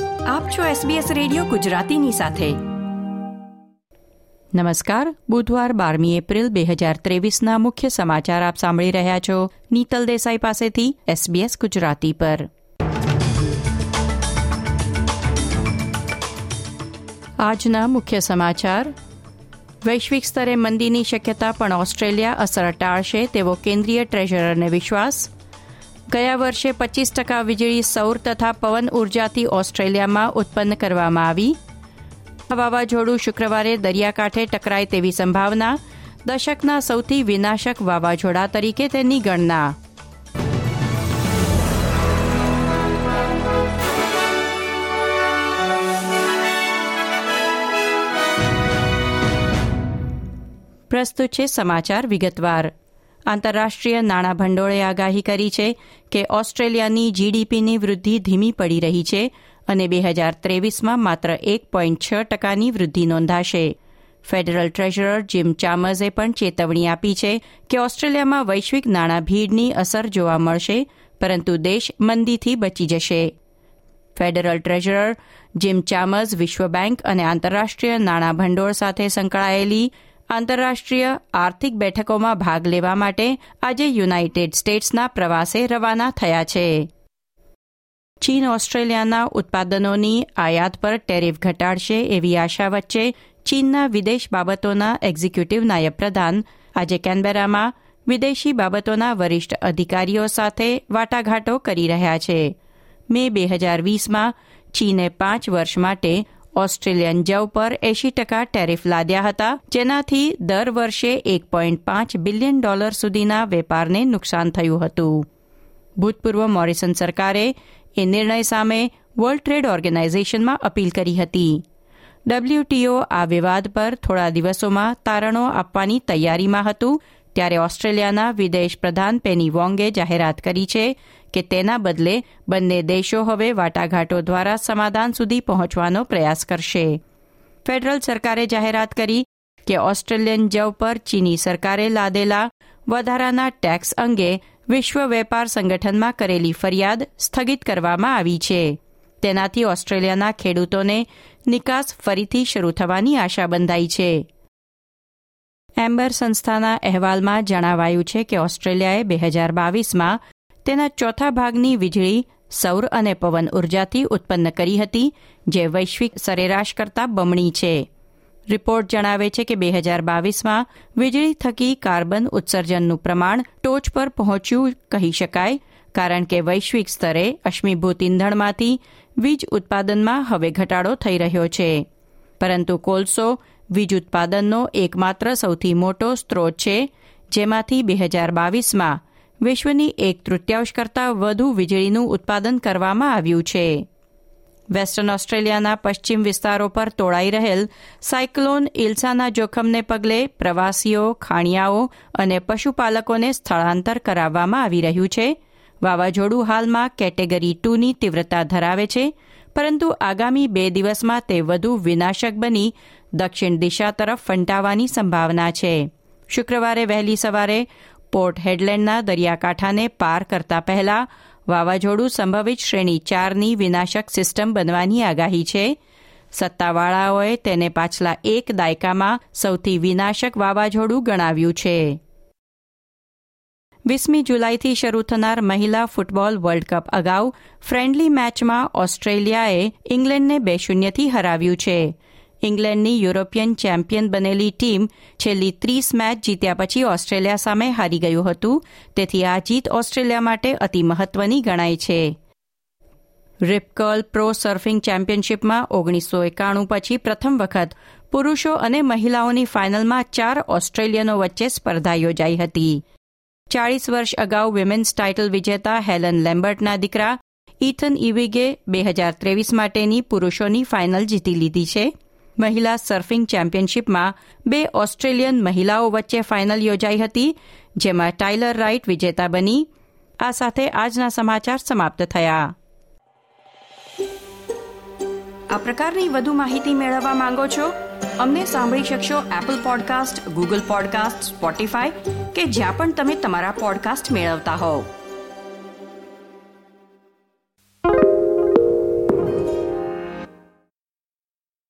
આપ છો SBS radio ગુજરાતીની સાથે. નમસ્કાર, બુધવાર બારમી એપ્રિલ બે હજાર ત્રેવીસના મુખ્ય સમાચાર આપ સાંભળી રહ્યા છો. નીતલ દેસાઈ પાસેથી SBS ગુજરાતી પર. આજના મુખ્ય સમાચાર. વૈશ્વિક સ્તરે મંદીની શક્યતા પણ ઓસ્ટ્રેલિયા અસર ટાળશે તેવો કેન્દ્રીય ટ્રેઝરરને વિશ્વાસ. ગયા વર્ષે પચીસ ટકા વીજળી સૌર તથા પવન ઉર્જાથી ઓસ્ટ્રેલિયામાં ઉત્પન્ન કરવામાં આવી. વાવાઝોડું શુક્રવારે દરિયાકાંઠે ટકરાય તેવી સંભાવના, દશકના સૌથી વિનાશક વાવાઝોડા તરીકે તેની ગણના. પ્રસ્તુત છે સમાચાર વિગતવાર. આંતરરાષ્ટ્રીય નાણાં ભંડોળે આગાહી કરી છે કે ઓસ્ટ્રેલિયાની જીડીપીની વૃદ્ધિ ધીમી પડી રહી છે અને બે હજાર ત્રેવીસમાં માત્ર એક પોઈન્ટ છ ટકાની વૃદ્ધિ નોંધાશે. ફેડરલ ટ્રેઝરર જીમ ચામર્સે પણ ચેતવણી આપી છે કે ઓસ્ટ્રેલિયામાં વૈશ્વિક નાણાં ભીડની અસર જોવા મળશે, પરંતુ દેશ મંદીથી બચી જશે. ફેડરલ ટ્રેઝરર જીમ ચામર્સ વિશ્વ બેંક અને આંતરરાષ્ટ્રીય નાણાં ભંડોળ સાથે સંકળાયેલી આંતરરાષ્ટ્રીય આર્થિક બેઠકોમાં ભાગ લેવા માટે આજે યુનાઇટેડ સ્ટેટ્સના પ્રવાસે રવાના થયા છે. ચીન ઓસ્ટ્રેલિયાના ઉત્પાદનોની આયાત પર ટેરિફ ઘટાડશે એવી આશા વચ્ચે ચીનના વિદેશ બાબતોના એક્ઝિક્યુટિવ નાયબ પ્રધાન આજે કેનબેરામાં વિદેશી બાબતોના વરિષ્ઠ અધિકારીઓ સાથે વાટાઘાટો કરી રહ્યા છે. મે બે હજાર વીસમાં ચીને પાંચ વર્ષ માટે ઓસ્ટ્રેલિયન જવ પર એશી ટકા ટેરિફ લાદ્યા હતા, જેનાથી દર વર્ષે એક પોઈન્ટ પાંચ બિલિયન ડોલર સુધીના વેપારને નુકસાન થયું હતું. ભૂતપૂર્વ મોરિસન સરકારે એ નિર્ણય સામે વર્લ્ડ ટ્રેડ ઓર્ગેનાઇઝેશનમાં અપીલ કરી હતી. ડબલ્યુટીઓ આ વિવાદ પર થોડા દિવસોમાં તારણો આપવાની તૈયારીમાં હતું ત્યારે ઓસ્ટ્રેલિયાના વિદેશ પ્રધાન પેની વોંગે જાહેરાત કરી છે કે તેના બદલે બંને દેશો હવે વાટાઘાટો દ્વારા સમાધાન સુધી પહોંચવાનો પ્રયાસ કરશે. ફેડરલ સરકારે જાહેરાત કરી કે ઓસ્ટ્રેલિયન જવ પર ચીની સરકારે લાદેલા વધારાના ટેક્સ અંગે વિશ્વ વેપાર સંગઠનમાં કરેલી ફરિયાદ સ્થગિત કરવામાં આવી છે. તેનાથી ઓસ્ટ્રેલિયાના ખેડૂતોને નિકાસ ફરીથી શરૂ થવાની આશા બંધાઈ છે. એમ્બર સંસ્થાના અહેવાલમાં જણાવાયું છે કે ઓસ્ટ્રેલિયાએ બે હજાર બાવીસમાં તેના ચોથા ભાગની વીજળી, સૌર અને પવન ઉર્જાથી ઉત્પન્ન કરી હતી, જે વૈશ્વિક સરેરાશ કરતાં બમણી છે. રિપોર્ટ જણાવે છે કે બે હજાર બાવીસમાં વીજળી થકી કાર્બન ઉત્સર્જનનું પ્રમાણ ટોચ પર પહોંચ્યું કહી શકાય, કારણ કે વૈશ્વિક સ્તરે અશ્મિભૂત ઇંધણમાંથી વીજ ઉત્પાદનમાં હવે ઘટાડો થઈ રહ્યો છે. પરંતુ કોલસો વીજ ઉત્પાદનનો એકમાત્ર સૌથી મોટો સ્ત્રોત છે, જેમાંથી બે હજાર બાવીસમાં વિશ્વની એક તૃતીયાંશ કરતાં વધુ વીજળીનું ઉત્પાદન કરવામાં આવ્યું છે. વેસ્ટર્ન ઓસ્ટ્રેલિયાના પશ્ચિમ વિસ્તારો પર તોળાઈ રહેલ સાયક્લોન ઇલ્સાના જોખમને પગલે પ્રવાસીઓ, ખાણિયાઓ અને પશુપાલકોને સ્થળાંતર કરાવવામાં આવી રહ્યું છે. વાવાઝોડું હાલમાં કેટેગરી ટુની તીવ્રતા ધરાવે છે, પરંતુ આગામી બે દિવસમાં તે વધુ વિનાશક બની દક્ષિણ દિશા તરફ ફંટાવાની સંભાવના છે. શુક્રવારે વહેલી સવારે પોર્ટ હેડલેન્ડના દરિયાકાંઠાને પાર કરતા પહેલા વાવાઝોડું સંભવિત શ્રેણી ચારની વિનાશક સિસ્ટમ બનવાની આગાહી છે. સત્તાવાળાઓએ તેને પાછલા એક દાયકામાં સૌથી વિનાશક વાવાઝોડું ગણાવ્યું છે. વીસમી જુલાઈથી શરૂ થનાર મહિલા ફૂટબોલ વર્લ્ડ કપ અગાઉ ફ્રેન્ડલી મેચમાં ઓસ્ટ્રેલિયાએ ઇંગ્લેન્ડને બે શૂન્યથી હરાવ્યું છે. ઇંગ્લેન્ડની યુરોપિયન ચેમ્પિયન બનેલી ટીમ છેલ્લી ત્રીસ મેચ જીત્યા પછી ઓસ્ટ્રેલિયા સામે હારી ગયું હતું. તેથી આ જીત ઓસ્ટ્રેલિયા માટે અતિ મહત્વની ગણાય છે. રિપકર્લ પ્રો સર્ફિંગ ચેમ્પિયનશિપમાં ઓગણીસો એકાણું પછી પ્રથમ વખત પુરુષો અને મહિલાઓની ફાઇનલમાં ચાર ઓસ્ટ્રેલિયનો વચ્ચે સ્પર્ધા યોજાઈ હતી. ચાળીસ વર્ષ અગાઉ વિમેન્સ ટાઇટલ વિજેતા હેલન લેમ્બર્ટના દીકરા ઇથન ઇવિગે બે હજાર ત્રેવીસ માટેની પુરુષોની ફાઇનલ જીતી લીધી છે. મહિલા સર્ફિંગ ચેમ્પિયનશીપમાં બે ઓસ્ટ્રેલિયન મહિલાઓ વચ્ચે ફાઇનલ યોજાઈ હતી, જેમાં ટાઇલર રાઇટ વિજેતા બની. આ સાથે આજના સમાચાર સમાપ્ત થયા. આ પ્રકારની વધુ માહિતી મેળવવા માંગો છો? અમને સાંભળી શકશો Apple podcast Google podcast Spotify કે જ્યાં પણ તમે તમારા પોડકાસ્ટ મેળવતા હોવ.